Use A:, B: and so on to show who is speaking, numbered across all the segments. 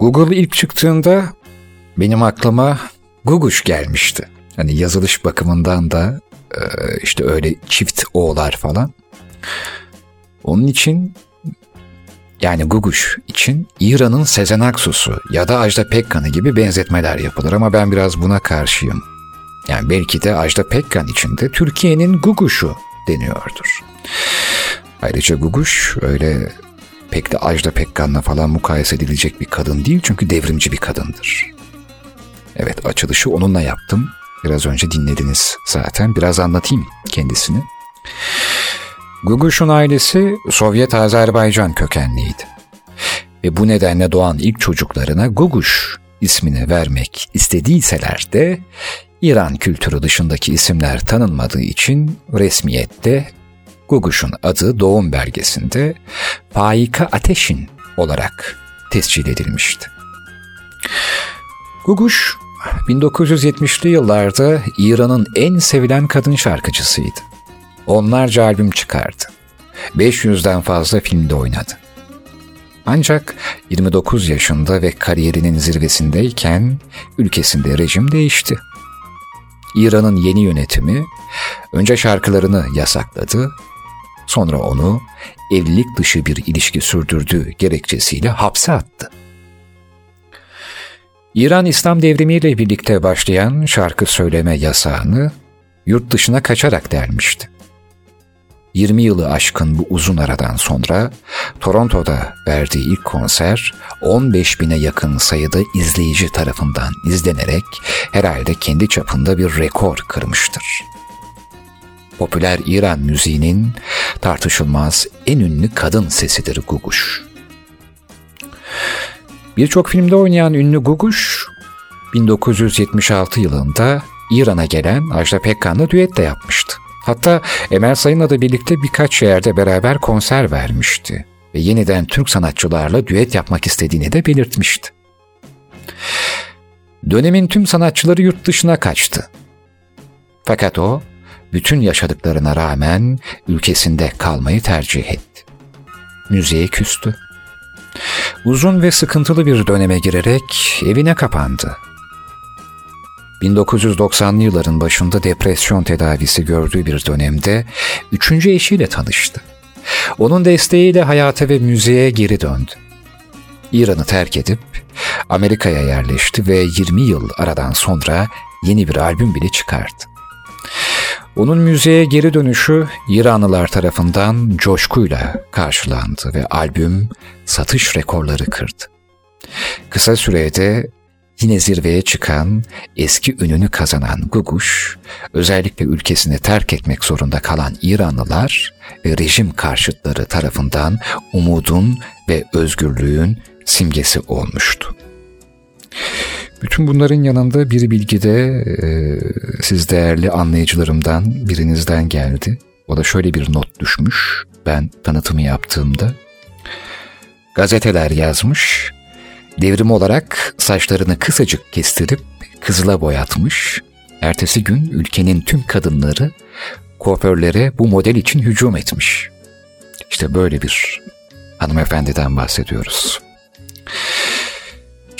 A: Google ilk çıktığında benim aklıma Guguş gelmişti. Hani yazılış bakımından da e, işte öyle çift O'lar falan. Onun için yani Guguş için İran'ın Sezen Aksu'su ya da Ajda Pekkan'ı gibi benzetmeler yapılır ama ben biraz buna karşıyım. Yani belki de Ajda Pekkan için de Türkiye'nin Guguş'u deniyordur. Ayrıca Guguş öyle pek de Ajda Pekkan'la falan mukayese edilecek bir kadın değil çünkü devrimci bir kadındır. Evet açılışı onunla yaptım. Biraz önce dinlediniz zaten. Biraz anlatayım kendisini. Guguş'un ailesi Sovyet Azerbaycan kökenliydi. Ve bu nedenle doğan ilk çocuklarına Guguş ismini vermek istediyseler de İran kültürü dışındaki isimler tanınmadığı için resmiyette Guguş'un adı doğum belgesinde Faika Ateşin olarak tescil edilmişti. Guguş 1970'li yıllarda İran'ın en sevilen kadın şarkıcısıydı. Onlarca albüm çıkardı. 500'den fazla filmde oynadı. Ancak 29 yaşında ve kariyerinin zirvesindeyken ülkesinde rejim değişti. İran'ın yeni yönetimi önce şarkılarını yasakladı, sonra onu evlilik dışı bir ilişki sürdürdüğü gerekçesiyle hapse attı. İran İslam devrimiyle birlikte başlayan şarkı söyleme yasağını yurt dışına kaçarak delmişti. 20 yılı aşkın bu uzun aradan sonra Toronto'da verdiği ilk konser 15 bine yakın sayıda izleyici tarafından izlenerek herhalde kendi çapında bir rekor kırmıştır. Popüler İran müziğinin tartışılmaz en ünlü kadın sesidir Guguş. Birçok filmde oynayan ünlü Guguş, 1976 yılında İran'a gelen Ajda Pekkan'la düet de yapmıştı. Hatta Emel Sayın'la da birlikte birkaç yerde beraber konser vermişti ve yeniden Türk sanatçılarla düet yapmak istediğini de belirtmişti. Dönemin tüm sanatçıları yurt dışına kaçtı. Fakat o, bütün yaşadıklarına rağmen ülkesinde kalmayı tercih etti. Müziğe küstü. Uzun ve sıkıntılı bir döneme girerek evine kapandı 1990'lı yılların başında depresyon tedavisi gördüğü bir dönemde üçüncü eşiyle tanıştı. Onun desteğiyle hayata ve müziğe geri döndü. İran'ı terk edip Amerika'ya yerleşti ve 20 yıl aradan sonra yeni bir albüm bile çıkardı. Onun müziğe geri dönüşü İranlılar tarafından coşkuyla karşılandı ve albüm satış rekorları kırdı. Kısa sürede yine zirveye çıkan, eski ününü kazanan Guguş, özellikle ülkesini terk etmek zorunda kalan İranlılar ve rejim karşıtları tarafından umudun ve özgürlüğün simgesi olmuştu. Bütün bunların yanında bir bilgi de e, siz değerli anlayıcılarımdan birinizden geldi. O da şöyle bir not düşmüş ben tanıtımı yaptığımda. Gazeteler yazmış, devrim olarak saçlarını kısacık kestirip kızıla boyatmış. Ertesi gün ülkenin tüm kadınları kuaförlere bu model için hücum etmiş. İşte böyle bir hanımefendiden bahsediyoruz.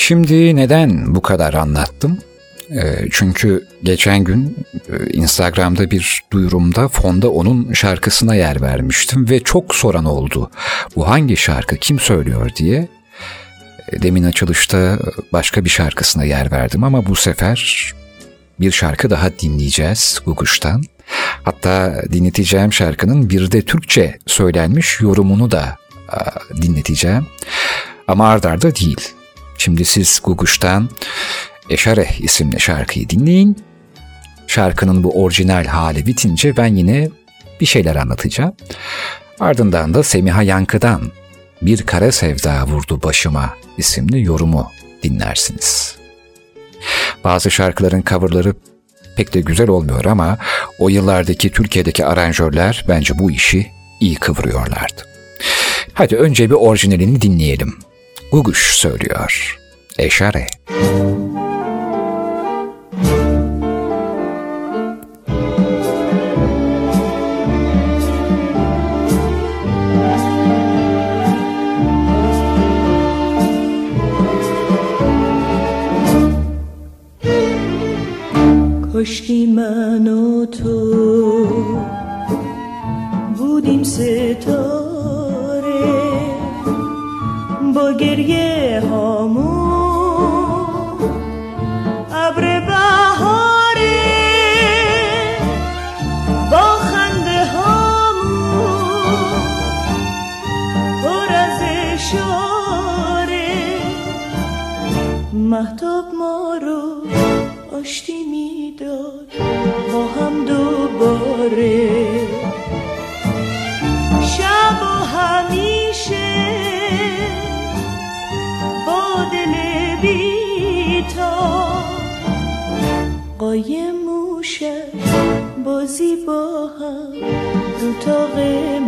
A: Şimdi neden bu kadar anlattım? Ee, çünkü geçen gün e, Instagram'da bir duyurumda fonda onun şarkısına yer vermiştim ve çok soran oldu. Bu hangi şarkı, kim söylüyor diye. E, demin açılışta başka bir şarkısına yer verdim ama bu sefer bir şarkı daha dinleyeceğiz Guguş'tan. Hatta dinleteceğim şarkının bir de Türkçe söylenmiş yorumunu da dinleteceğim. Ama ardarda değil. Şimdi siz Guguş'tan Eşare isimli şarkıyı dinleyin. Şarkının bu orijinal hali bitince ben yine bir şeyler anlatacağım. Ardından da Semiha Yankı'dan Bir Kara Sevda Vurdu Başıma isimli yorumu dinlersiniz. Bazı şarkıların coverları pek de güzel olmuyor ama o yıllardaki Türkiye'deki aranjörler bence bu işi iyi kıvırıyorlardı. Hadi önce bir orijinalini dinleyelim. Guguş söylüyor. اشاره.
B: کشکی من و تو بودیم ستاره. با گریه محتاب ما رو آشتی می‌داد. با هم دوباره شب و همیشه با دل بیتا قایم موشد بازی با هم رو تاق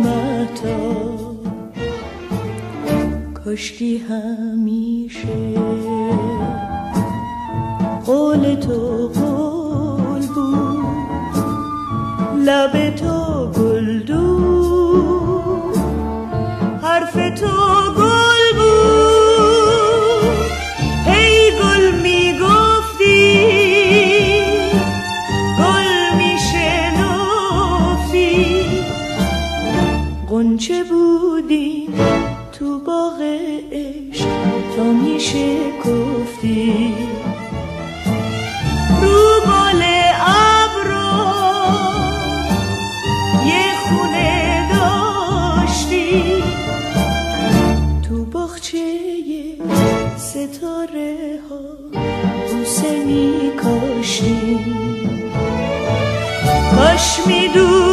B: مهتا کاشکی همیشه قول تو قول بود. لب تو گل دو حرف تو گل بود. هی گل می‌گفتی گل میشنفتی قنچه بودی تو باغ عشق تا میشه گفتی. کاش می‌دونستم.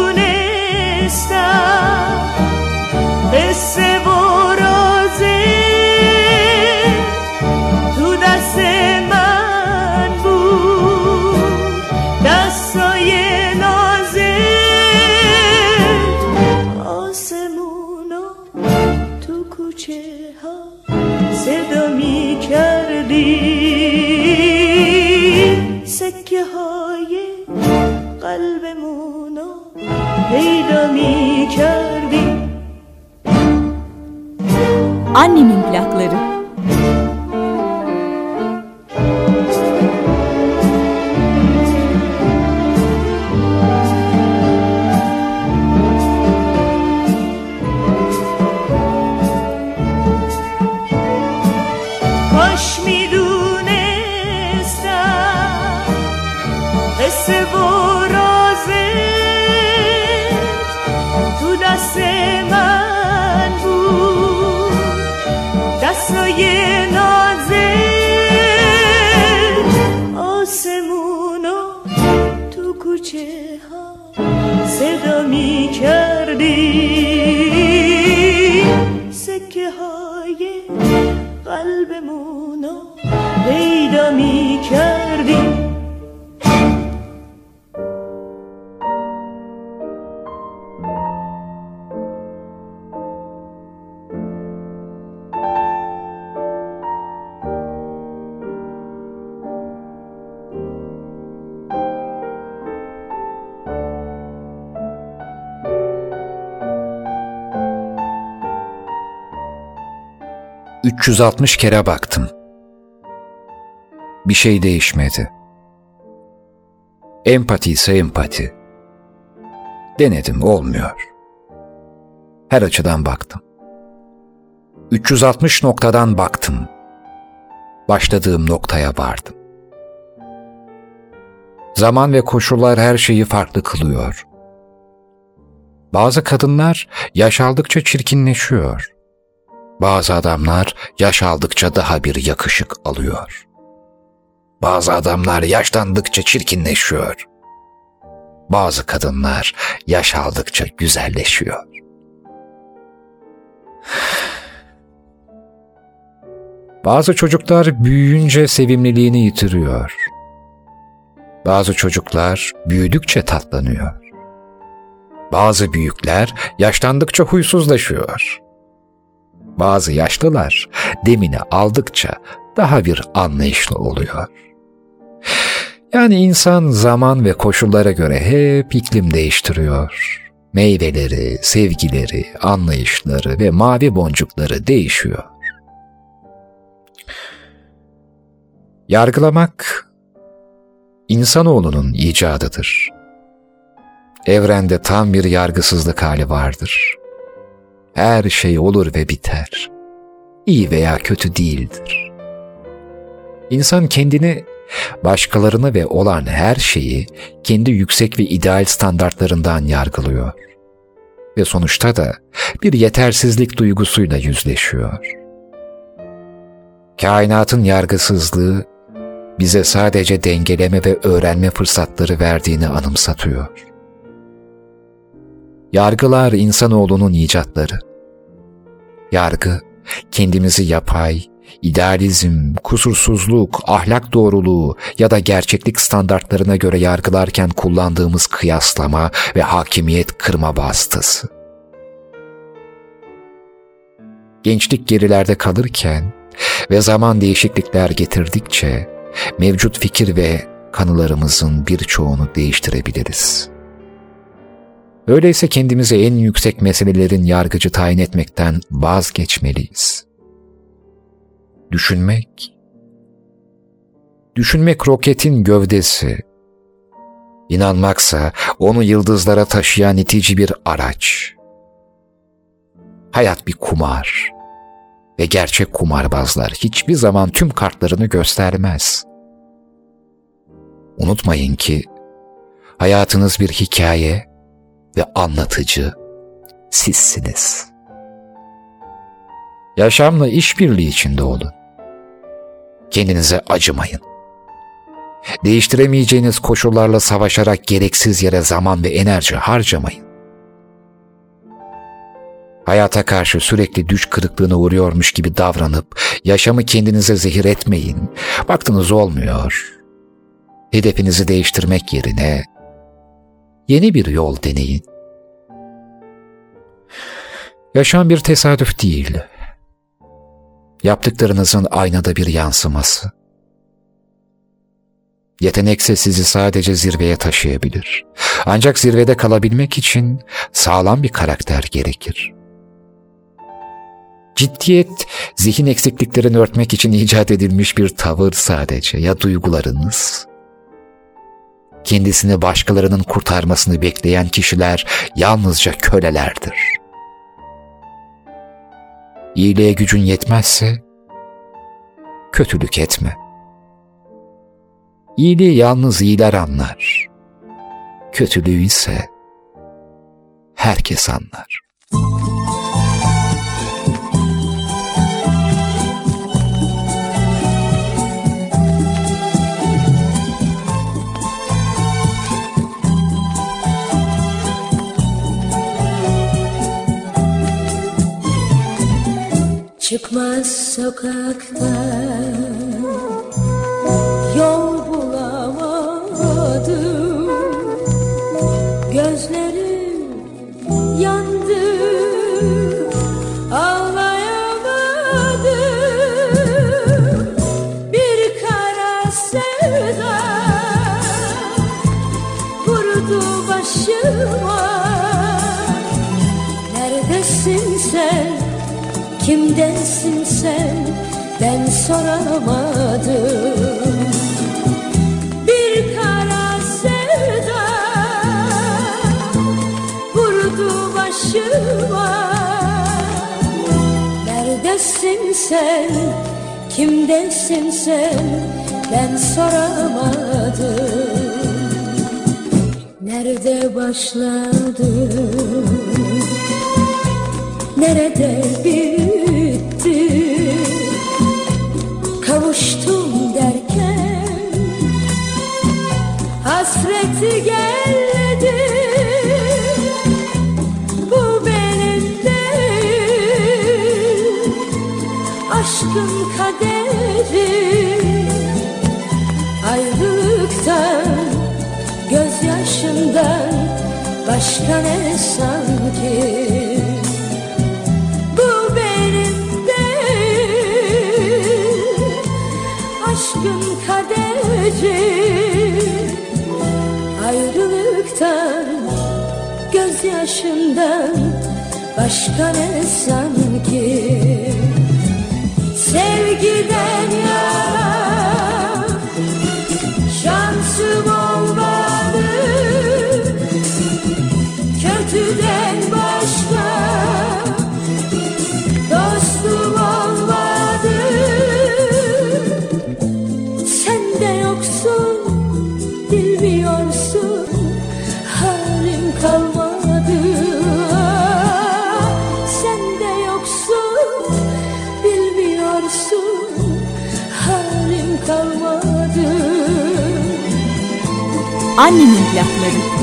A: ...360 kere baktım. Bir şey değişmedi. Empati ise empati. Denedim, olmuyor. Her açıdan baktım. 360 noktadan baktım. Başladığım noktaya vardım. Zaman ve koşullar her şeyi farklı kılıyor. Bazı kadınlar yaş aldıkça çirkinleşiyor. Bazı adamlar yaş aldıkça daha bir yakışık alıyor. Bazı adamlar yaşlandıkça çirkinleşiyor. Bazı kadınlar yaş aldıkça güzelleşiyor. Bazı çocuklar büyüyünce sevimliliğini yitiriyor. Bazı çocuklar büyüdükçe tatlanıyor. Bazı büyükler yaşlandıkça huysuzlaşıyor. Bazı yaşlılar demini aldıkça daha bir anlayışlı oluyor. Yani insan zaman ve koşullara göre hep iklim değiştiriyor. Meyveleri, sevgileri, anlayışları ve mavi boncukları değişiyor. Yargılamak insanoğlunun icadıdır. Evrende tam bir yargısızlık hali vardır. Her şey olur ve biter. İyi veya kötü değildir. İnsan kendini, başkalarını ve olan her şeyi kendi yüksek ve ideal standartlarından yargılıyor. Ve sonuçta da bir yetersizlik duygusuyla yüzleşiyor. Kainatın yargısızlığı bize sadece dengeleme ve öğrenme fırsatları verdiğini anımsatıyor. Yargılar insanoğlunun icatları. Yargı, kendimizi yapay, idealizm, kusursuzluk, ahlak doğruluğu ya da gerçeklik standartlarına göre yargılarken kullandığımız kıyaslama ve hakimiyet kırma vasıtası. Gençlik gerilerde kalırken ve zaman değişiklikler getirdikçe mevcut fikir ve kanılarımızın birçoğunu değiştirebiliriz. Öyleyse kendimize en yüksek meselelerin yargıcı tayin etmekten vazgeçmeliyiz. Düşünmek Düşünmek roketin gövdesi. İnanmaksa onu yıldızlara taşıyan itici bir araç. Hayat bir kumar ve gerçek kumarbazlar hiçbir zaman tüm kartlarını göstermez. Unutmayın ki hayatınız bir hikaye ve anlatıcı sizsiniz. Yaşamla işbirliği içinde olun. Kendinize acımayın. Değiştiremeyeceğiniz koşullarla savaşarak gereksiz yere zaman ve enerji harcamayın. Hayata karşı sürekli düş kırıklığına uğruyormuş gibi davranıp yaşamı kendinize zehir etmeyin. Baktınız olmuyor. Hedefinizi değiştirmek yerine yeni bir yol deneyin. Yaşam bir tesadüf değil. Yaptıklarınızın aynada bir yansıması. Yetenekse sizi sadece zirveye taşıyabilir. Ancak zirvede kalabilmek için sağlam bir karakter gerekir. Ciddiyet, zihin eksikliklerini örtmek için icat edilmiş bir tavır sadece ya duygularınız. Kendisini başkalarının kurtarmasını bekleyen kişiler yalnızca kölelerdir. İyiliğe gücün yetmezse kötülük etme. İyiliği yalnız iyiler anlar. Kötülüğü ise herkes anlar.
C: Çıkmaz sokakta Yol Kimdensin sen? Ben soramadım. Bir kara sevda vurdu başıma. Neredesin sen? Kimdensin sen? Ben soramadım. Nerede başladım nerede bitti? Kavuştum derken hasreti geldi. Bu benim değil aşkın kaderi. Ayrılıktan gözyaşından başka ne sanki kaderi Ayrılıktan gözyaşından başka ne sanki? Sevgiden yana Annemin plakları.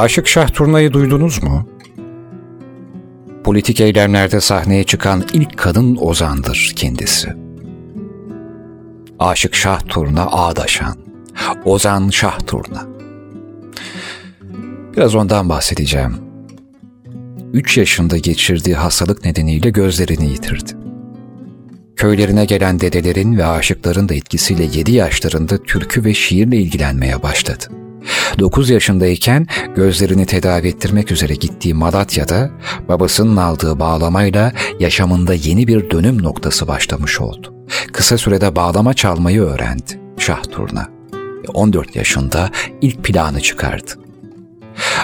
A: Aşık Şah Turna'yı duydunuz mu? Politik eylemlerde sahneye çıkan ilk kadın ozandır kendisi. Aşık Şah Turna Ağdaşan, Ozan Şah Turna. Biraz ondan bahsedeceğim. 3 yaşında geçirdiği hastalık nedeniyle gözlerini yitirdi. Köylerine gelen dedelerin ve aşıkların da etkisiyle 7 yaşlarında türkü ve şiirle ilgilenmeye başladı. 9 yaşındayken gözlerini tedavi ettirmek üzere gittiği Malatya'da babasının aldığı bağlamayla yaşamında yeni bir dönüm noktası başlamış oldu. Kısa sürede bağlama çalmayı öğrendi Şah Turna. 14 yaşında ilk planı çıkardı.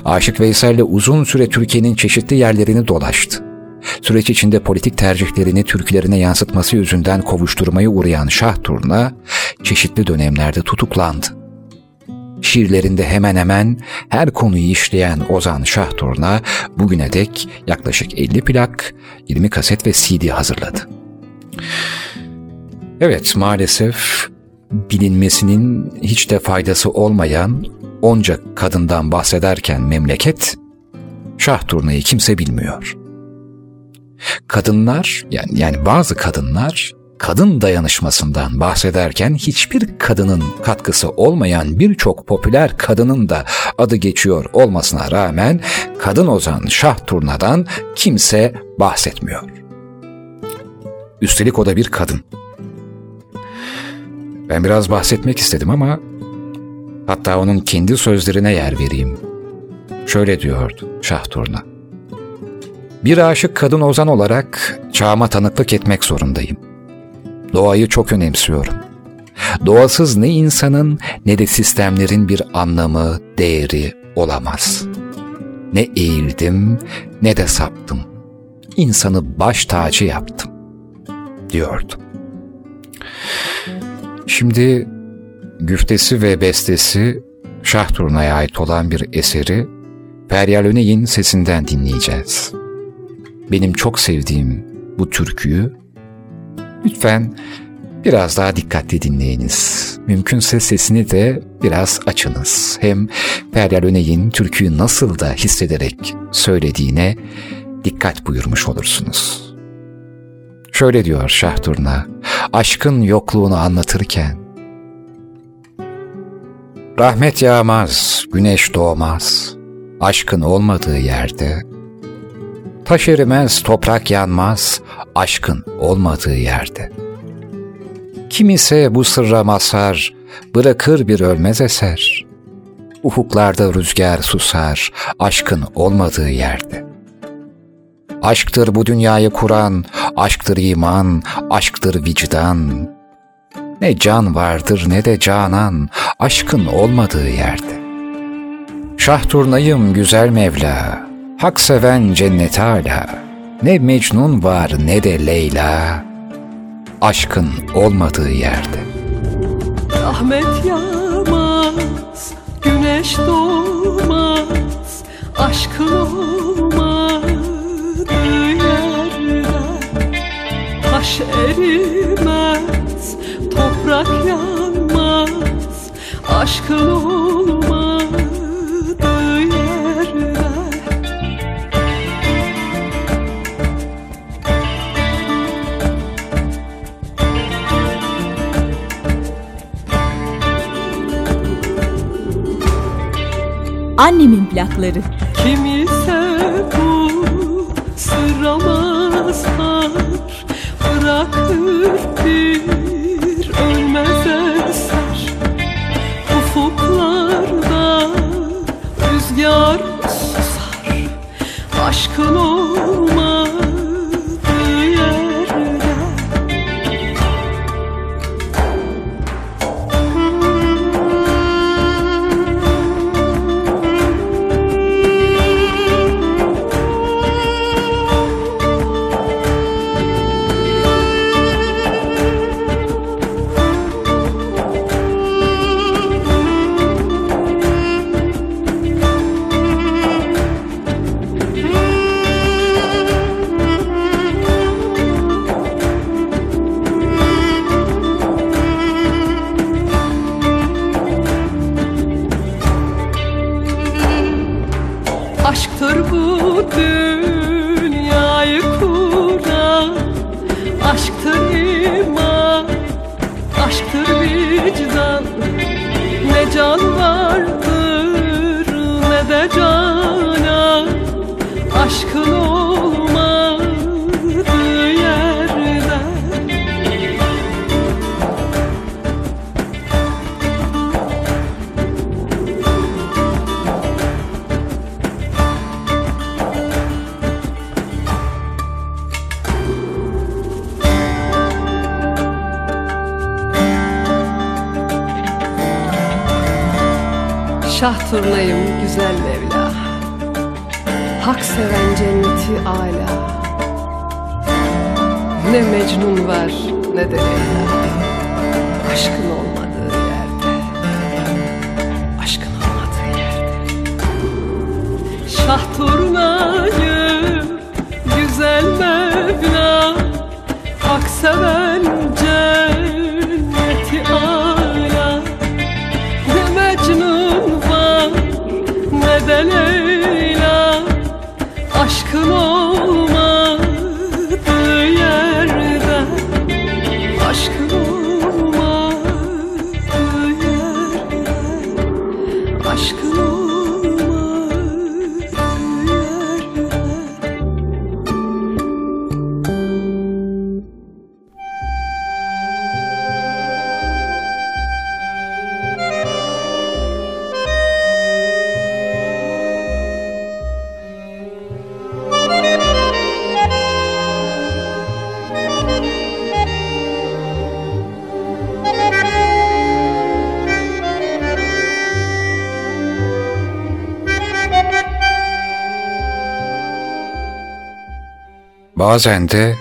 A: Aşık Veysel'le uzun süre Türkiye'nin çeşitli yerlerini dolaştı. Süreç içinde politik tercihlerini türkülerine yansıtması yüzünden kovuşturmaya uğrayan Şah Turna çeşitli dönemlerde tutuklandı. Şiirlerinde hemen hemen her konuyu işleyen Ozan Şahturna bugüne dek yaklaşık 50 plak, 20 kaset ve CD hazırladı. Evet maalesef bilinmesinin hiç de faydası olmayan onca kadından bahsederken memleket Şahturna'yı kimse bilmiyor. Kadınlar yani, yani bazı kadınlar kadın dayanışmasından bahsederken hiçbir kadının katkısı olmayan birçok popüler kadının da adı geçiyor olmasına rağmen kadın ozan Şah Turna'dan kimse bahsetmiyor. Üstelik o da bir kadın. Ben biraz bahsetmek istedim ama hatta onun kendi sözlerine yer vereyim. Şöyle diyordu Şah Turna. Bir aşık kadın ozan olarak çağıma tanıklık etmek zorundayım. Doğayı çok önemsiyorum. Doğasız ne insanın ne de sistemlerin bir anlamı, değeri olamaz. Ne eğildim ne de saptım. İnsanı baş tacı yaptım, diyordu. Şimdi güftesi ve bestesi Şah Turna'ya ait olan bir eseri Feryal Öney'in sesinden dinleyeceğiz. Benim çok sevdiğim bu türküyü lütfen biraz daha dikkatli dinleyiniz. Mümkünse sesini de biraz açınız. Hem Feryal Öney'in türküyü nasıl da hissederek söylediğine dikkat buyurmuş olursunuz. Şöyle diyor Şah Turna, aşkın yokluğunu anlatırken, Rahmet yağmaz, güneş doğmaz, aşkın olmadığı yerde. Taş erimez, toprak yanmaz, aşkın olmadığı yerde. Kim ise bu sırra masar, bırakır bir ölmez eser. Ufuklarda rüzgar susar, aşkın olmadığı yerde. Aşktır bu dünyayı kuran, aşktır iman, aşktır vicdan. Ne can vardır ne de canan, aşkın olmadığı yerde. Şah turnayım güzel Mevla, hak seven cennete ala. Ne Mecnun var ne de Leyla, aşkın olmadığı yerde.
D: Rahmet yağmaz, güneş doğmaz, aşkın olmadığı yerde. Taş erimez, toprak yanmaz, aşkın olmadığı
C: Annemin plakları.
D: Şah turnayım güzel Mevla Hak seven cenneti ala Ne Mecnun var ne de Leyla Aşkın olmadığı yerde. Aşkın olmadığı yerde. Şah turnayım güzel Mevla. Hak seven Leyla Aşkın olmadığı
A: Bazen de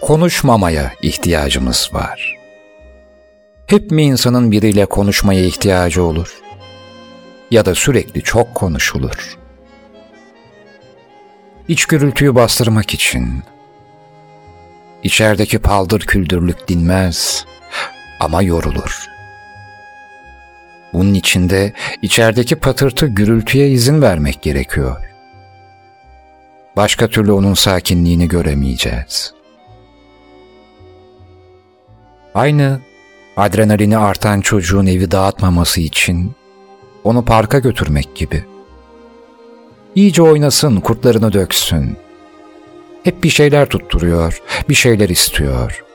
A: konuşmamaya ihtiyacımız var. Hep mi insanın biriyle konuşmaya ihtiyacı olur? Ya da sürekli çok konuşulur? İç gürültüyü bastırmak için. İçerideki paldır küldürlük dinmez ama yorulur. Bunun içinde içerideki patırtı gürültüye izin vermek gerekiyor. Başka türlü onun sakinliğini göremeyeceğiz. Aynı adrenalini artan çocuğun evi dağıtmaması için onu parka götürmek gibi. İyice oynasın, kurtlarını döksün. Hep bir şeyler tutturuyor, bir şeyler istiyor.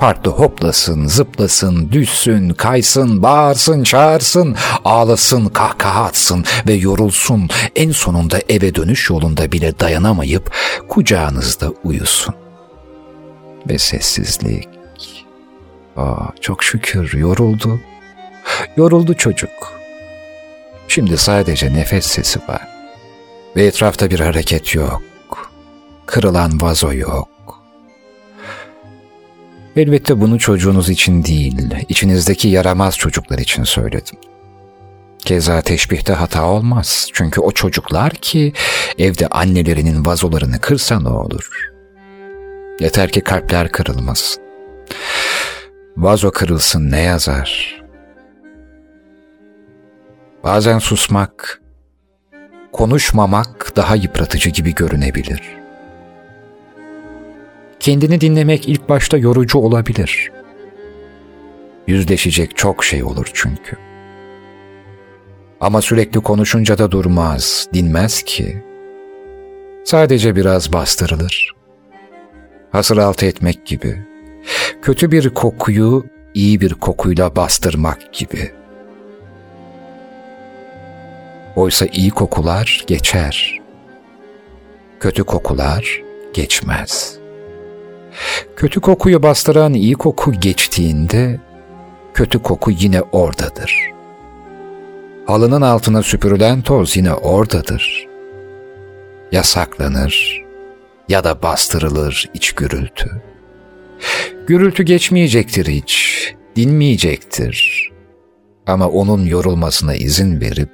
A: Parkta hoplasın, zıplasın, düşsün, kaysın, bağırsın, çağırsın, ağlasın, kahkaha atsın ve yorulsun. En sonunda eve dönüş yolunda bile dayanamayıp kucağınızda uyusun. Ve sessizlik. Aa, çok şükür yoruldu. Yoruldu çocuk. Şimdi sadece nefes sesi var. Ve etrafta bir hareket yok. kırılan vazo yok. Elbette bunu çocuğunuz için değil, içinizdeki yaramaz çocuklar için söyledim. Keza teşbihte hata olmaz. Çünkü o çocuklar ki evde annelerinin vazolarını kırsa ne olur? Yeter ki kalpler kırılmasın. Vazo kırılsın ne yazar? Bazen susmak, konuşmamak daha yıpratıcı gibi görünebilir. Kendini dinlemek ilk başta yorucu olabilir. Yüzleşecek çok şey olur çünkü. Ama sürekli konuşunca da durmaz, dinmez ki. Sadece biraz bastırılır. Hasır altı etmek gibi. Kötü bir kokuyu iyi bir kokuyla bastırmak gibi. Oysa iyi kokular geçer. Kötü kokular geçmez. Kötü kokuyu bastıran iyi koku geçtiğinde kötü koku yine oradadır. Halının altına süpürülen toz yine oradadır. Ya saklanır ya da bastırılır iç gürültü. Gürültü geçmeyecektir hiç, dinmeyecektir. Ama onun yorulmasına izin verip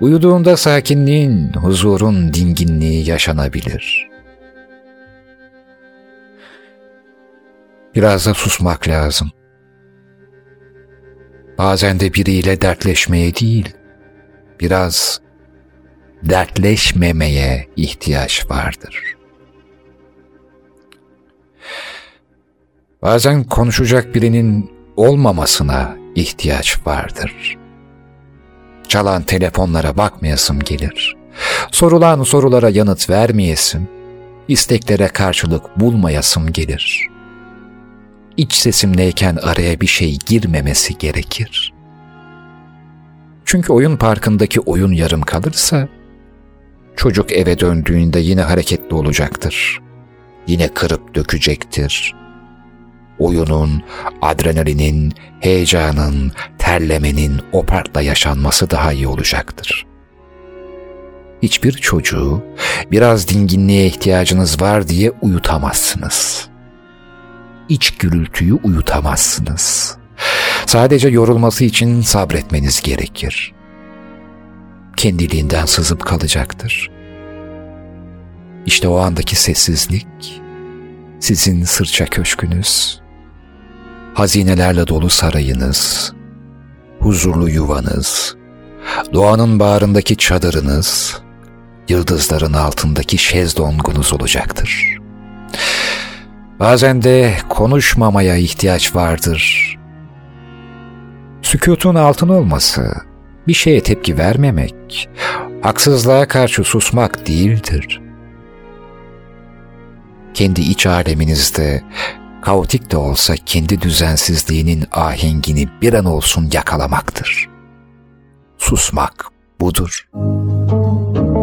A: uyuduğunda sakinliğin, huzurun dinginliği yaşanabilir. Biraz da susmak lazım. Bazen de biriyle dertleşmeye değil, biraz dertleşmemeye ihtiyaç vardır. Bazen konuşacak birinin olmamasına ihtiyaç vardır. Çalan telefonlara bakmayasım gelir. Sorulan sorulara yanıt vermeyesim, isteklere karşılık bulmayasım gelir. İç sesimleyken araya bir şey girmemesi gerekir. Çünkü oyun parkındaki oyun yarım kalırsa, çocuk eve döndüğünde yine hareketli olacaktır. Yine kırıp dökecektir. Oyunun, adrenalinin, heyecanın, terlemenin o parkta yaşanması daha iyi olacaktır. Hiçbir çocuğu biraz dinginliğe ihtiyacınız var diye uyutamazsınız. İç gürültüyü uyutamazsınız.'' Sadece yorulması için sabretmeniz gerekir. Kendiliğinden sızıp kalacaktır. İşte o andaki sessizlik, sizin sırça köşkünüz, hazinelerle dolu sarayınız, huzurlu yuvanız, doğanın bağrındaki çadırınız, yıldızların altındaki şezlongunuz olacaktır. Bazen de konuşmamaya ihtiyaç vardır Sükutun altın olması, bir şeye tepki vermemek, haksızlığa karşı susmak değildir. Kendi iç aleminizde, kaotik de olsa kendi düzensizliğinin ahengini bir an olsun yakalamaktır. Susmak budur.''
C: Annemin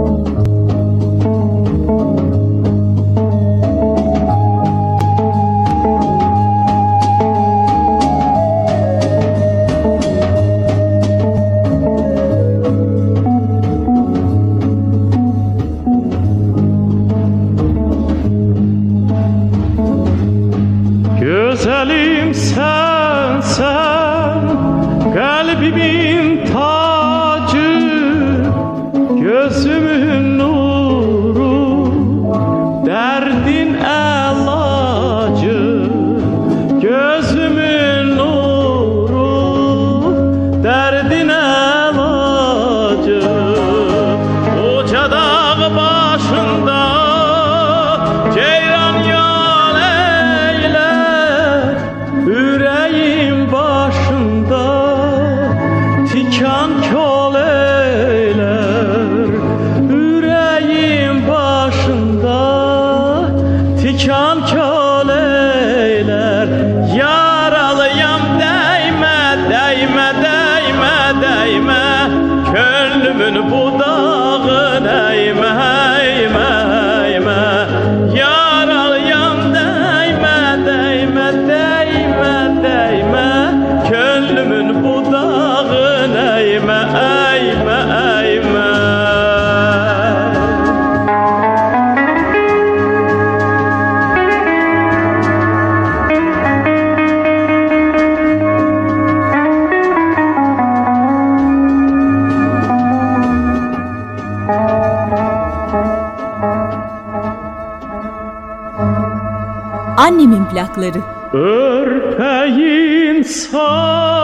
C: plakları.
E: Örpeğin sarı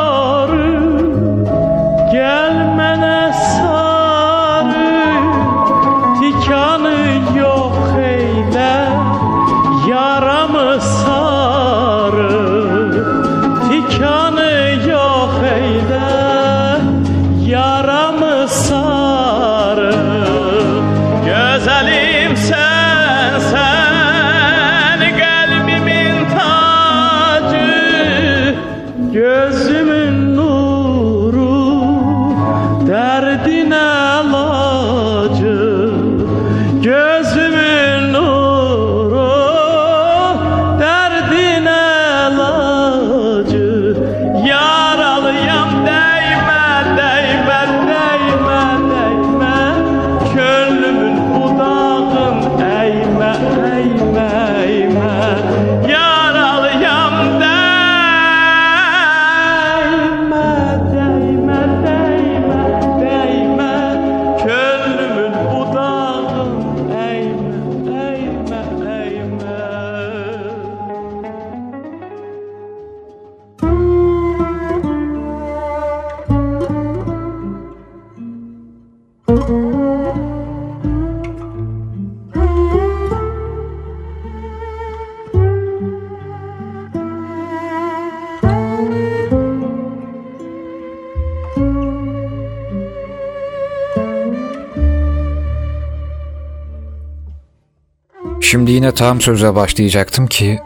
A: yine tam söze başlayacaktım ki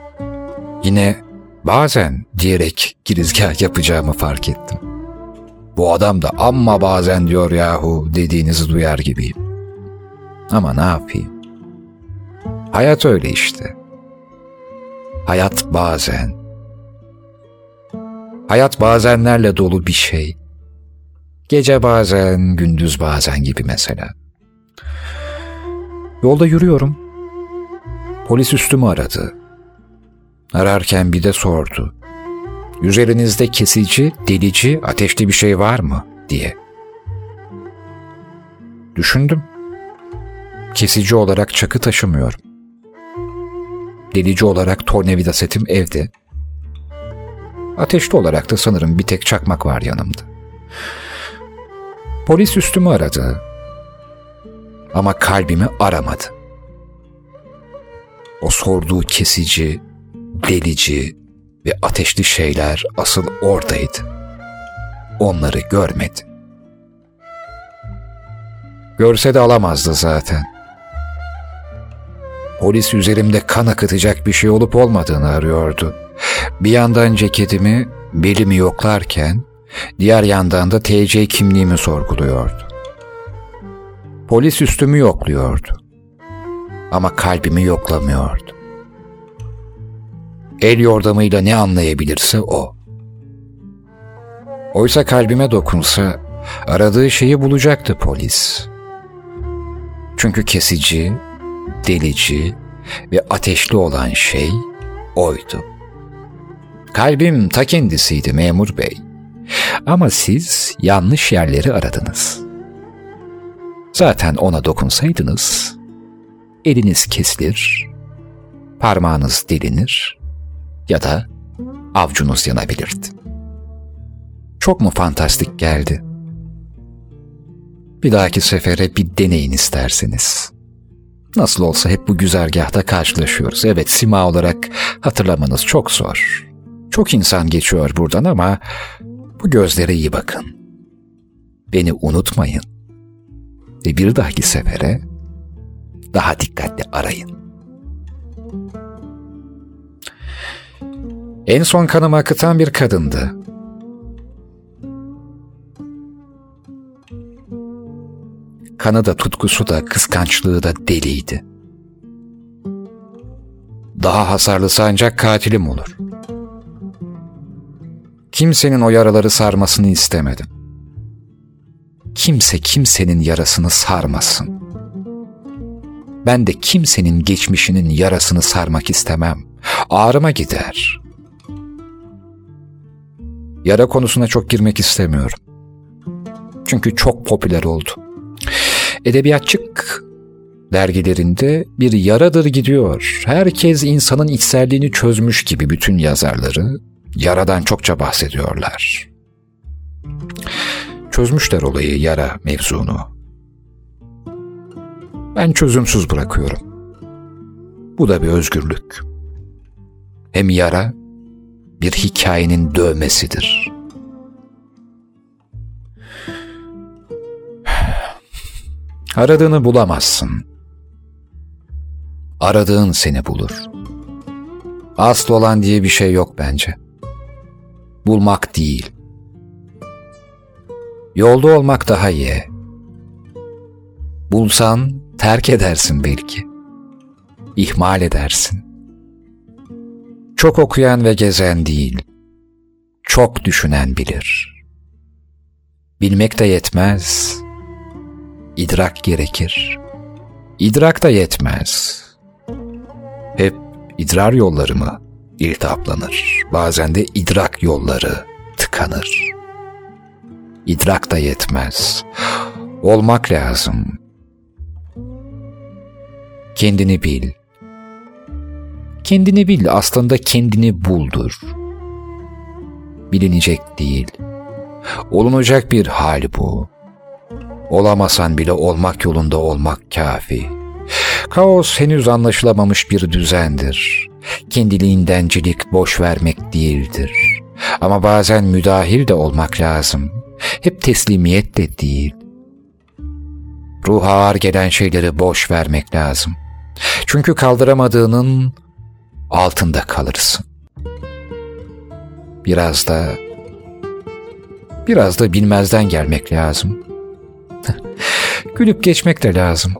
A: yine bazen diyerek girizgah yapacağımı fark ettim. Bu adam da amma bazen diyor yahu dediğinizi duyar gibiyim. Ama ne yapayım? Hayat öyle işte. Hayat bazen. Hayat bazenlerle dolu bir şey. Gece bazen, gündüz bazen gibi mesela. Yolda yürüyorum. Polis üstümü aradı. Ararken bir de sordu. Üzerinizde kesici, delici, ateşli bir şey var mı? diye. Düşündüm. Kesici olarak çakı taşımıyorum. Delici olarak tornavida setim evde. Ateşli olarak da sanırım bir tek çakmak var yanımda. Polis üstümü aradı. Ama kalbimi aramadı. O sorduğu kesici, delici ve ateşli şeyler asıl oradaydı. Onları görmedi. Görse de alamazdı zaten. Polis üzerimde kan akıtacak bir şey olup olmadığını arıyordu. Bir yandan ceketimi, belimi yoklarken, diğer yandan da TC kimliğimi sorguluyordu. Polis üstümü yokluyordu. Ama kalbimi yoklamıyordu. El yordamıyla ne anlayabilirse o. Oysa kalbime dokunsa aradığı şeyi bulacaktı polis. Çünkü kesici, delici ve ateşli olan şey oydu. Kalbim ta kendisiydi memur bey. Ama siz yanlış yerleri aradınız. Zaten ona dokunsaydınız, eliniz kesilir, parmağınız delinir ya da avcunuz yanabilirdi. Çok mu fantastik geldi? Bir dahaki sefere bir deneyin isterseniz. Nasıl olsa hep bu güzergahta karşılaşıyoruz. Evet sima olarak hatırlamanız çok zor. Çok insan geçiyor buradan ama bu gözlere iyi bakın. Beni unutmayın. Ve bir dahaki sefere daha dikkatli arayın. En son kanımı akıtan bir kadındı. Kanı da tutkusu da kıskançlığı da deliydi. Daha hasarlısı ancak katilim olur. Kimsenin o yaraları sarmasını istemedim. Kimse kimsenin yarasını sarmasın. Ben de kimsenin geçmişinin yarasını sarmak istemem. Ağrıma gider. Yara konusuna çok girmek istemiyorum. Çünkü çok popüler oldu. Edebiyatçık dergilerinde bir yaradır gidiyor. Herkes insanın içselliğini çözmüş gibi bütün yazarları yaradan çokça bahsediyorlar. Çözmüşler olayı yara mevzunu. Ben çözümsüz bırakıyorum. Bu da bir özgürlük. Hem yara bir hikayenin dövmesidir. Aradığını bulamazsın. Aradığın seni bulur. Asıl olan diye bir şey yok bence. Bulmak değil. Yolda olmak daha iyi. Bulsan terk edersin belki. İhmal edersin. Çok okuyan ve gezen değil, çok düşünen bilir. Bilmek de yetmez, idrak gerekir. İdrak da yetmez. Hep idrar yolları mı iltihaplanır? Bazen de idrak yolları tıkanır. İdrak da yetmez. Olmak lazım. Kendini bil. Kendini bil aslında kendini buldur. Bilinecek değil. Olunacak bir hal bu. Olamasan bile olmak yolunda olmak kafi. Kaos henüz anlaşılamamış bir düzendir. Kendiliğindencilik boş vermek değildir. Ama bazen müdahil de olmak lazım. Hep teslimiyet de değil. Ruha ağır gelen şeyleri boş vermek lazım. Çünkü kaldıramadığının altında kalırsın. Biraz da biraz da bilmezden gelmek lazım. Gülüp geçmek de lazım.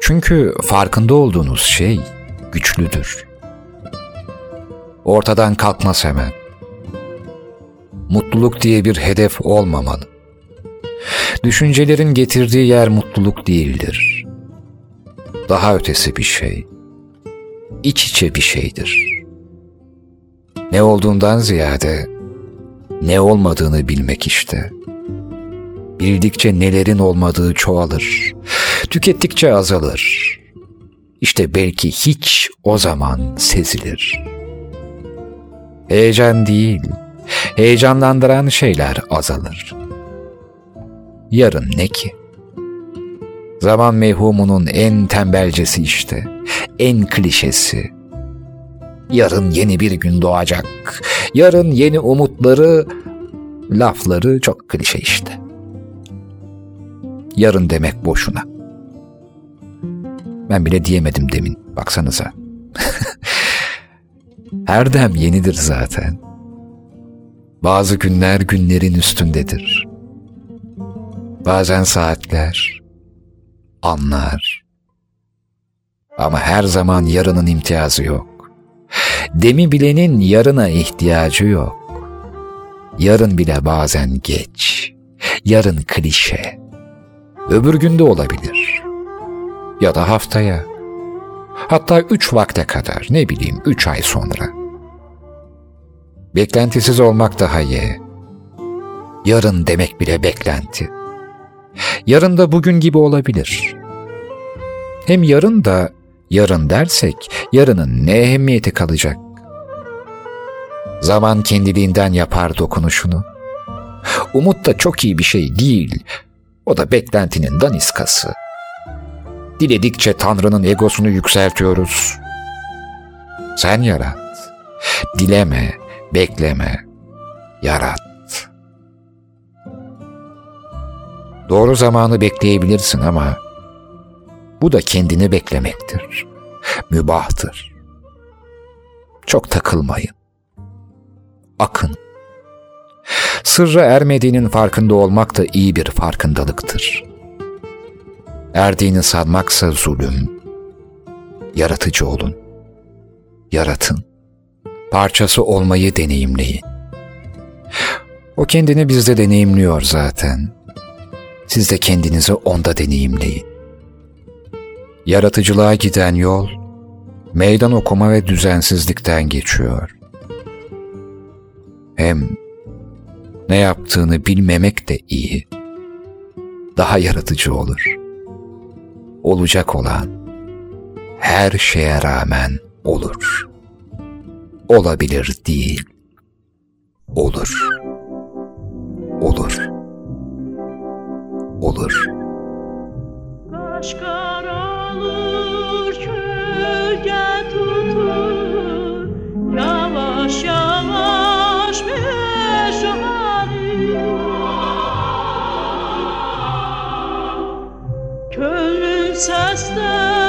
A: Çünkü farkında olduğunuz şey güçlüdür. Ortadan kalkmaz hemen. Mutluluk diye bir hedef olmamalı. Düşüncelerin getirdiği yer mutluluk değildir. Daha ötesi bir şey. İç içe bir şeydir. Ne olduğundan ziyade ne olmadığını bilmek işte. Bildikçe nelerin olmadığı çoğalır. Tükettikçe azalır. İşte belki hiç o zaman sezilir. Heyecan değil, heyecanlandıran şeyler azalır. Yarın ne ki? Zaman mevhumunun en tembelcesi işte, en klişesi. Yarın yeni bir gün doğacak, yarın yeni umutları, lafları çok klişe işte. Yarın demek boşuna. Ben bile diyemedim demin, baksanıza. Her dem yenidir zaten. Bazı günler günlerin üstündedir. Bazen saatler, anlar. Ama her zaman yarının imtiyazı yok. Demi bilenin yarına ihtiyacı yok. Yarın bile bazen geç. Yarın klişe. Öbür günde olabilir. Ya da haftaya. Hatta üç vakte kadar ne bileyim üç ay sonra. Beklentisiz olmak daha iyi. Yarın demek bile beklenti. Yarın da bugün gibi olabilir. Hem yarın da yarın dersek yarının ne ehemmiyeti kalacak? Zaman kendiliğinden yapar dokunuşunu. Umut da çok iyi bir şey değil. O da beklentinin daniskası. Diledikçe Tanrı'nın egosunu yükseltiyoruz. Sen yarat. Dileme, bekleme. Yarat. Doğru zamanı bekleyebilirsin ama bu da kendini beklemektir. Mübahtır. Çok takılmayın. Akın. Sırra ermediğinin farkında olmak da iyi bir farkındalıktır. Erdiğini sanmaksa zulüm. Yaratıcı olun. Yaratın. Parçası olmayı deneyimleyin. O kendini bizde deneyimliyor zaten. Siz de kendinizi onda deneyimleyin. Yaratıcılığa giden yol, meydan okuma ve düzensizlikten geçiyor. Hem ne yaptığını bilmemek de iyi. Daha yaratıcı olur. olacak olan her şeye rağmen olur. Olabilir değil, olur. Olur. Olur.
E: Kaş karalır kölge tutur Yavaş yavaş meşali Könlüm seste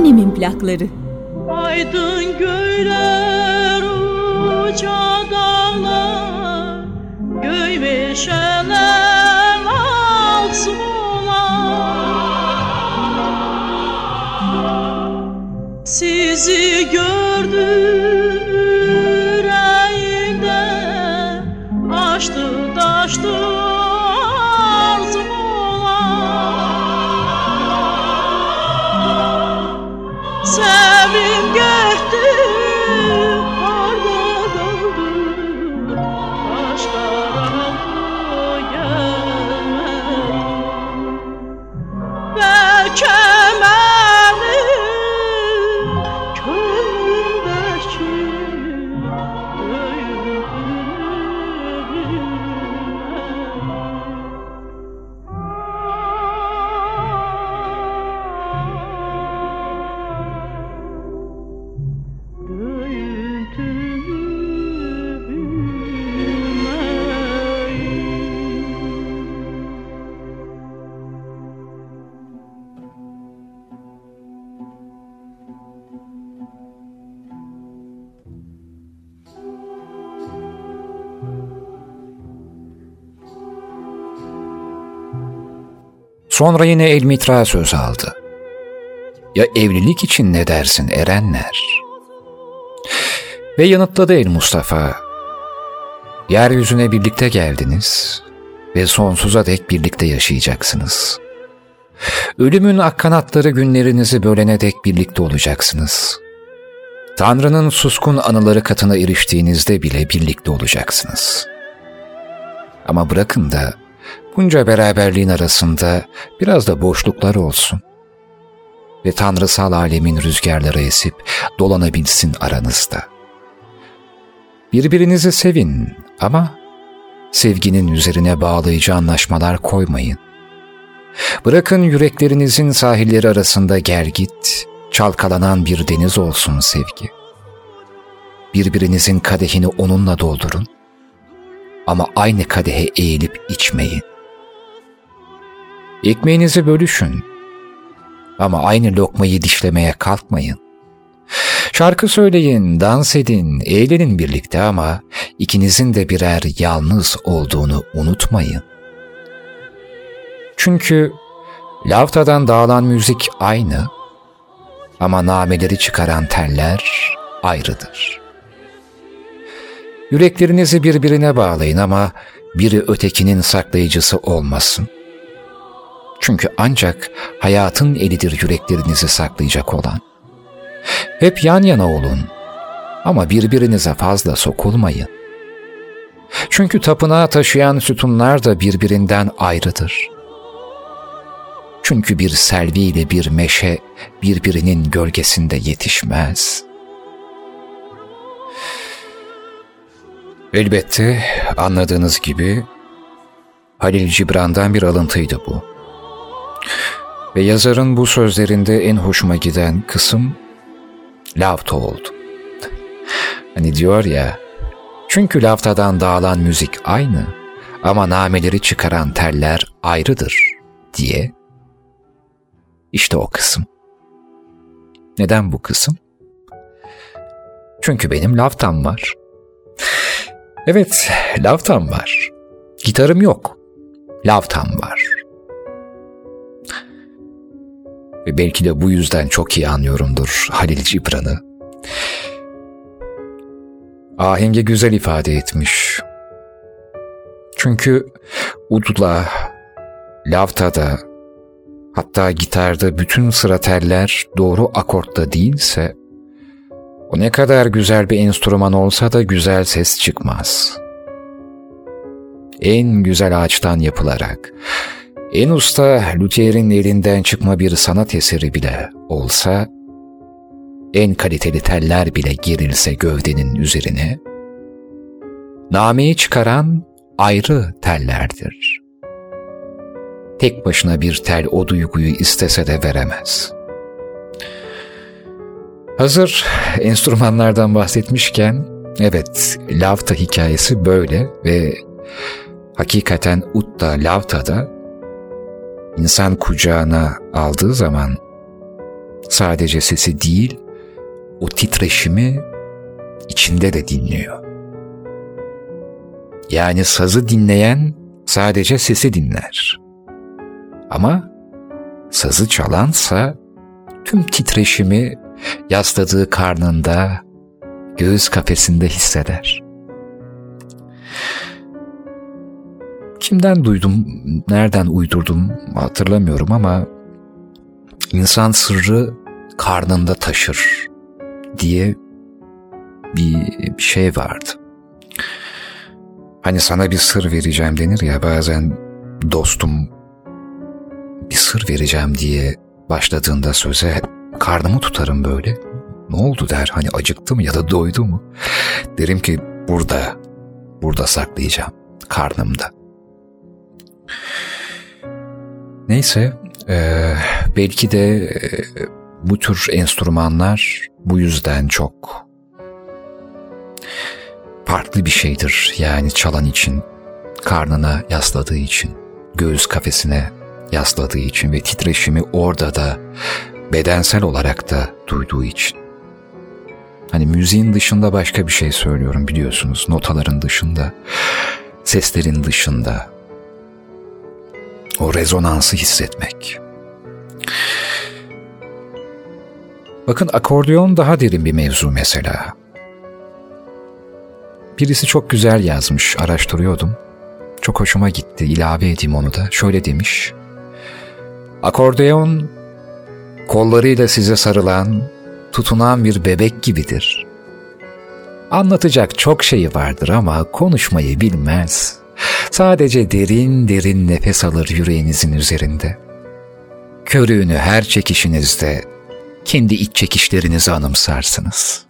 C: Annemin plakları.
E: Aydın göyler uca dağlar Göy meşeler
A: Sonra yine El Mitra söz aldı. Ya evlilik için ne dersin erenler? Ve yanıtladı El Mustafa. Yeryüzüne birlikte geldiniz ve sonsuza dek birlikte yaşayacaksınız. Ölümün akkanatları günlerinizi bölene dek birlikte olacaksınız. Tanrı'nın suskun anıları katına eriştiğinizde bile birlikte olacaksınız. Ama bırakın da bunca beraberliğin arasında biraz da boşluklar olsun. Ve tanrısal alemin rüzgarları esip dolanabilsin aranızda. Birbirinizi sevin ama sevginin üzerine bağlayıcı anlaşmalar koymayın. Bırakın yüreklerinizin sahilleri arasında gergit, çalkalanan bir deniz olsun sevgi. Birbirinizin kadehini onunla doldurun. Ama aynı kadehe eğilip içmeyin. Ekmeğinizi bölüşün. Ama aynı lokmayı dişlemeye kalkmayın. Şarkı söyleyin, dans edin, eğlenin birlikte ama ikinizin de birer yalnız olduğunu unutmayın. Çünkü lavtadan dağılan müzik aynı ama nameleri çıkaran teller ayrıdır. Yüreklerinizi birbirine bağlayın ama biri ötekinin saklayıcısı olmasın. Çünkü ancak hayatın elidir yüreklerinizi saklayacak olan. Hep yan yana olun ama birbirinize fazla sokulmayın. Çünkü tapınağı taşıyan sütunlar da birbirinden ayrıdır. Çünkü bir selvi ile bir meşe birbirinin gölgesinde yetişmez. Elbette anladığınız gibi Halil Cibran'dan bir alıntıydı bu. Ve yazarın bu sözlerinde en hoşuma giden kısım lavta oldu. Hani diyor ya, çünkü lavtadan dağılan müzik aynı ama nameleri çıkaran teller ayrıdır diye. İşte o kısım. Neden bu kısım? Çünkü benim lavtam var. Evet, lavtam var. Gitarım yok. Lavtam var. Ve belki de bu yüzden çok iyi anlıyorumdur Halil Cibran'ı. Ahenge güzel ifade etmiş. Çünkü udla, lavtada, hatta gitarda bütün sıra teller doğru akortta değilse, o ne kadar güzel bir enstrüman olsa da güzel ses çıkmaz. En güzel ağaçtan yapılarak, en usta lütyerin elinden çıkma bir sanat eseri bile olsa, en kaliteli teller bile gerilse gövdenin üzerine, nameyi çıkaran ayrı tellerdir. Tek başına bir tel o duyguyu istese de veremez. Hazır enstrümanlardan bahsetmişken, evet lavta hikayesi böyle ve hakikaten utta lavtada insan kucağına aldığı zaman sadece sesi değil, o titreşimi içinde de dinliyor. Yani sazı dinleyen sadece sesi dinler. Ama sazı çalansa tüm titreşimi yasladığı karnında, göğüs kafesinde hisseder. Kimden duydum, nereden uydurdum hatırlamıyorum ama insan sırrı karnında taşır diye bir, şey vardı. Hani sana bir sır vereceğim denir ya bazen dostum bir sır vereceğim diye başladığında söze karnımı tutarım böyle. Ne oldu der hani acıktı mı ya da doydu mu? Derim ki burada, burada saklayacağım karnımda. Neyse e, belki de e, bu tür enstrümanlar bu yüzden çok farklı bir şeydir. Yani çalan için, karnına yasladığı için, göğüs kafesine yasladığı için ve titreşimi orada da bedensel olarak da duyduğu için. Hani müziğin dışında başka bir şey söylüyorum biliyorsunuz. Notaların dışında, seslerin dışında. O rezonansı hissetmek. Bakın akordeon daha derin bir mevzu mesela. Birisi çok güzel yazmış, araştırıyordum. Çok hoşuma gitti, ilave edeyim onu da. Şöyle demiş. Akordeon, kollarıyla size sarılan, tutunan bir bebek gibidir. Anlatacak çok şeyi vardır ama konuşmayı bilmez. Sadece derin derin nefes alır yüreğinizin üzerinde. Körüğünü her çekişinizde kendi iç çekişlerinizi anımsarsınız.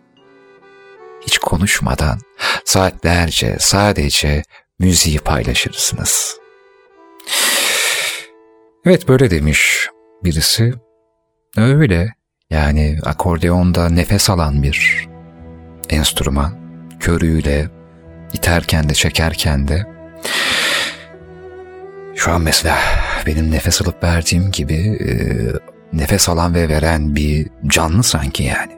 A: Hiç konuşmadan saatlerce sadece müziği paylaşırsınız. Evet böyle demiş birisi. Öyle yani akordeonda nefes alan bir enstrüman. Körüğüyle iterken de çekerken de şu an mesela benim nefes alıp verdiğim gibi e, nefes alan ve veren bir canlı sanki yani.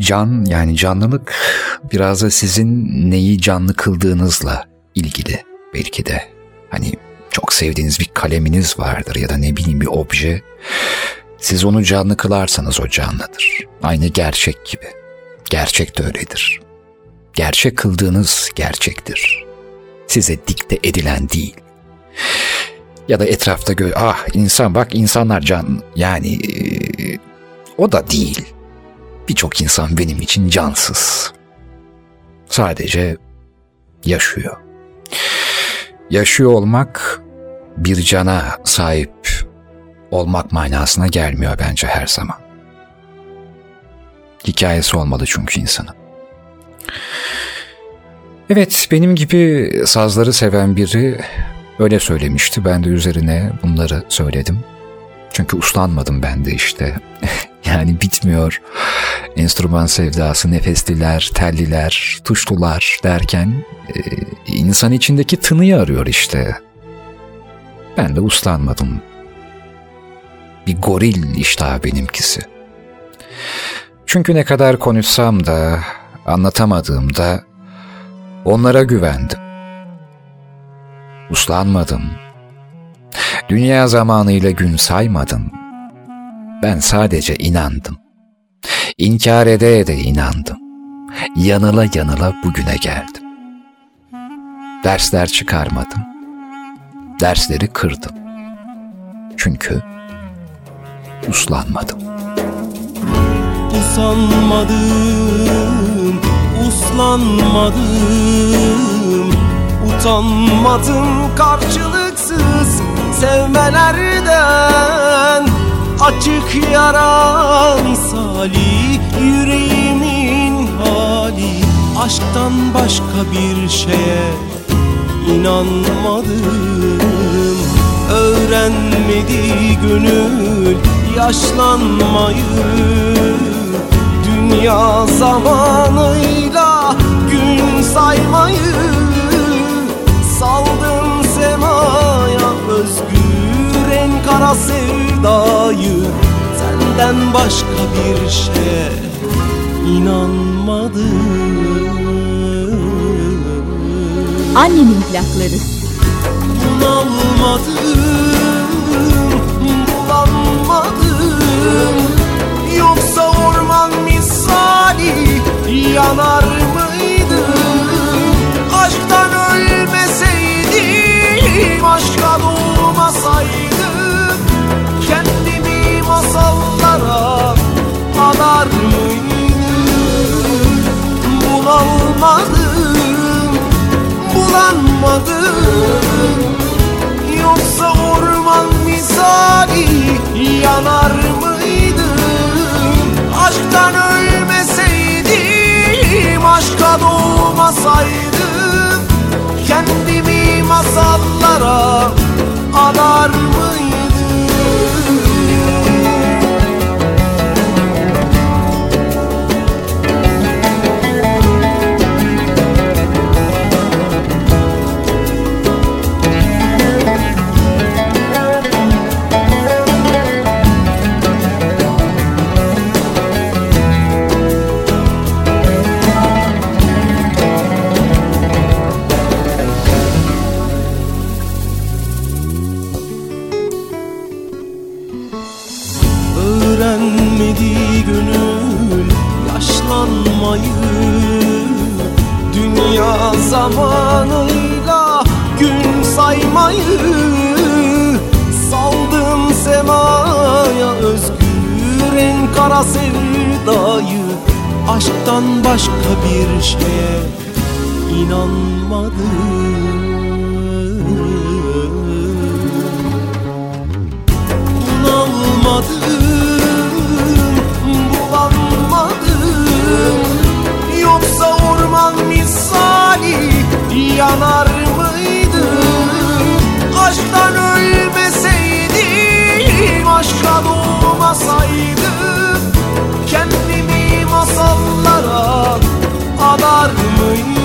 A: Can yani canlılık biraz da sizin neyi canlı kıldığınızla ilgili belki de. Hani çok sevdiğiniz bir kaleminiz vardır ya da ne bileyim bir obje. Siz onu canlı kılarsanız o canlıdır. Aynı gerçek gibi. Gerçek de öyledir. Gerçek kıldığınız gerçektir. Size dikte edilen değil. Ya da etrafta gö ah insan bak insanlar can yani e, o da değil. Birçok insan benim için cansız. Sadece yaşıyor. Yaşıyor olmak bir cana sahip olmak manasına gelmiyor bence her zaman. Hikayesi olmalı çünkü insanın. Evet, benim gibi sazları seven biri Öyle söylemişti. Ben de üzerine bunları söyledim. Çünkü uslanmadım ben de işte. yani bitmiyor. Enstrüman sevdası, nefesliler, telliler, tuşlular derken e, insan içindeki tınıyı arıyor işte. Ben de uslanmadım. Bir goril iştahı benimkisi. Çünkü ne kadar konuşsam da, anlatamadığımda onlara güvendim. Uslanmadım. Dünya zamanıyla gün saymadım. Ben sadece inandım. İnkar ede ede inandım. Yanıla yanıla bugüne geldim. Dersler çıkarmadım. Dersleri kırdım. Çünkü uslanmadım.
F: Usanmadım, uslanmadım Utanmadım karşılıksız sevmelerden. Açık yaran sali yüreğimin hali. Aşktan başka bir şeye inanmadım. Öğrenmedi gönül yaşlanmayı. Dünya zamanıyla gün saymayı Saldım semaya özgür en kara sevdayı. Senden başka bir şeye inanmadım.
C: Annemin plakları.
F: Bunalmadım, bulanmadım. Yoksa orman misali yanar Bunalmadım, bulanmadım. Yoksa orman misali yanar mıydım? Aşktan ölmeseydim Aşka doğmasaydım. Kendimi masallara adar zamanıyla gün saymayı Saldım semaya özgür en kara sevdayı. Aşktan başka bir şeye inanmadım yanar mıydım Aşktan ölmeseydim, aşka doğmasaydım Kendimi masallara adar mıydım?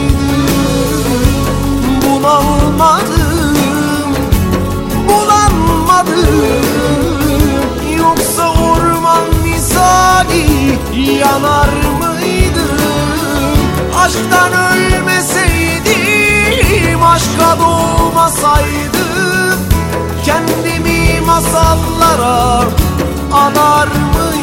F: Bunalmadım, bulanmadım. Yoksa orman misali yanar mıydım Aşktan ölmeseydim Aşka doğmasaydım Kendimi masallara anar mıydım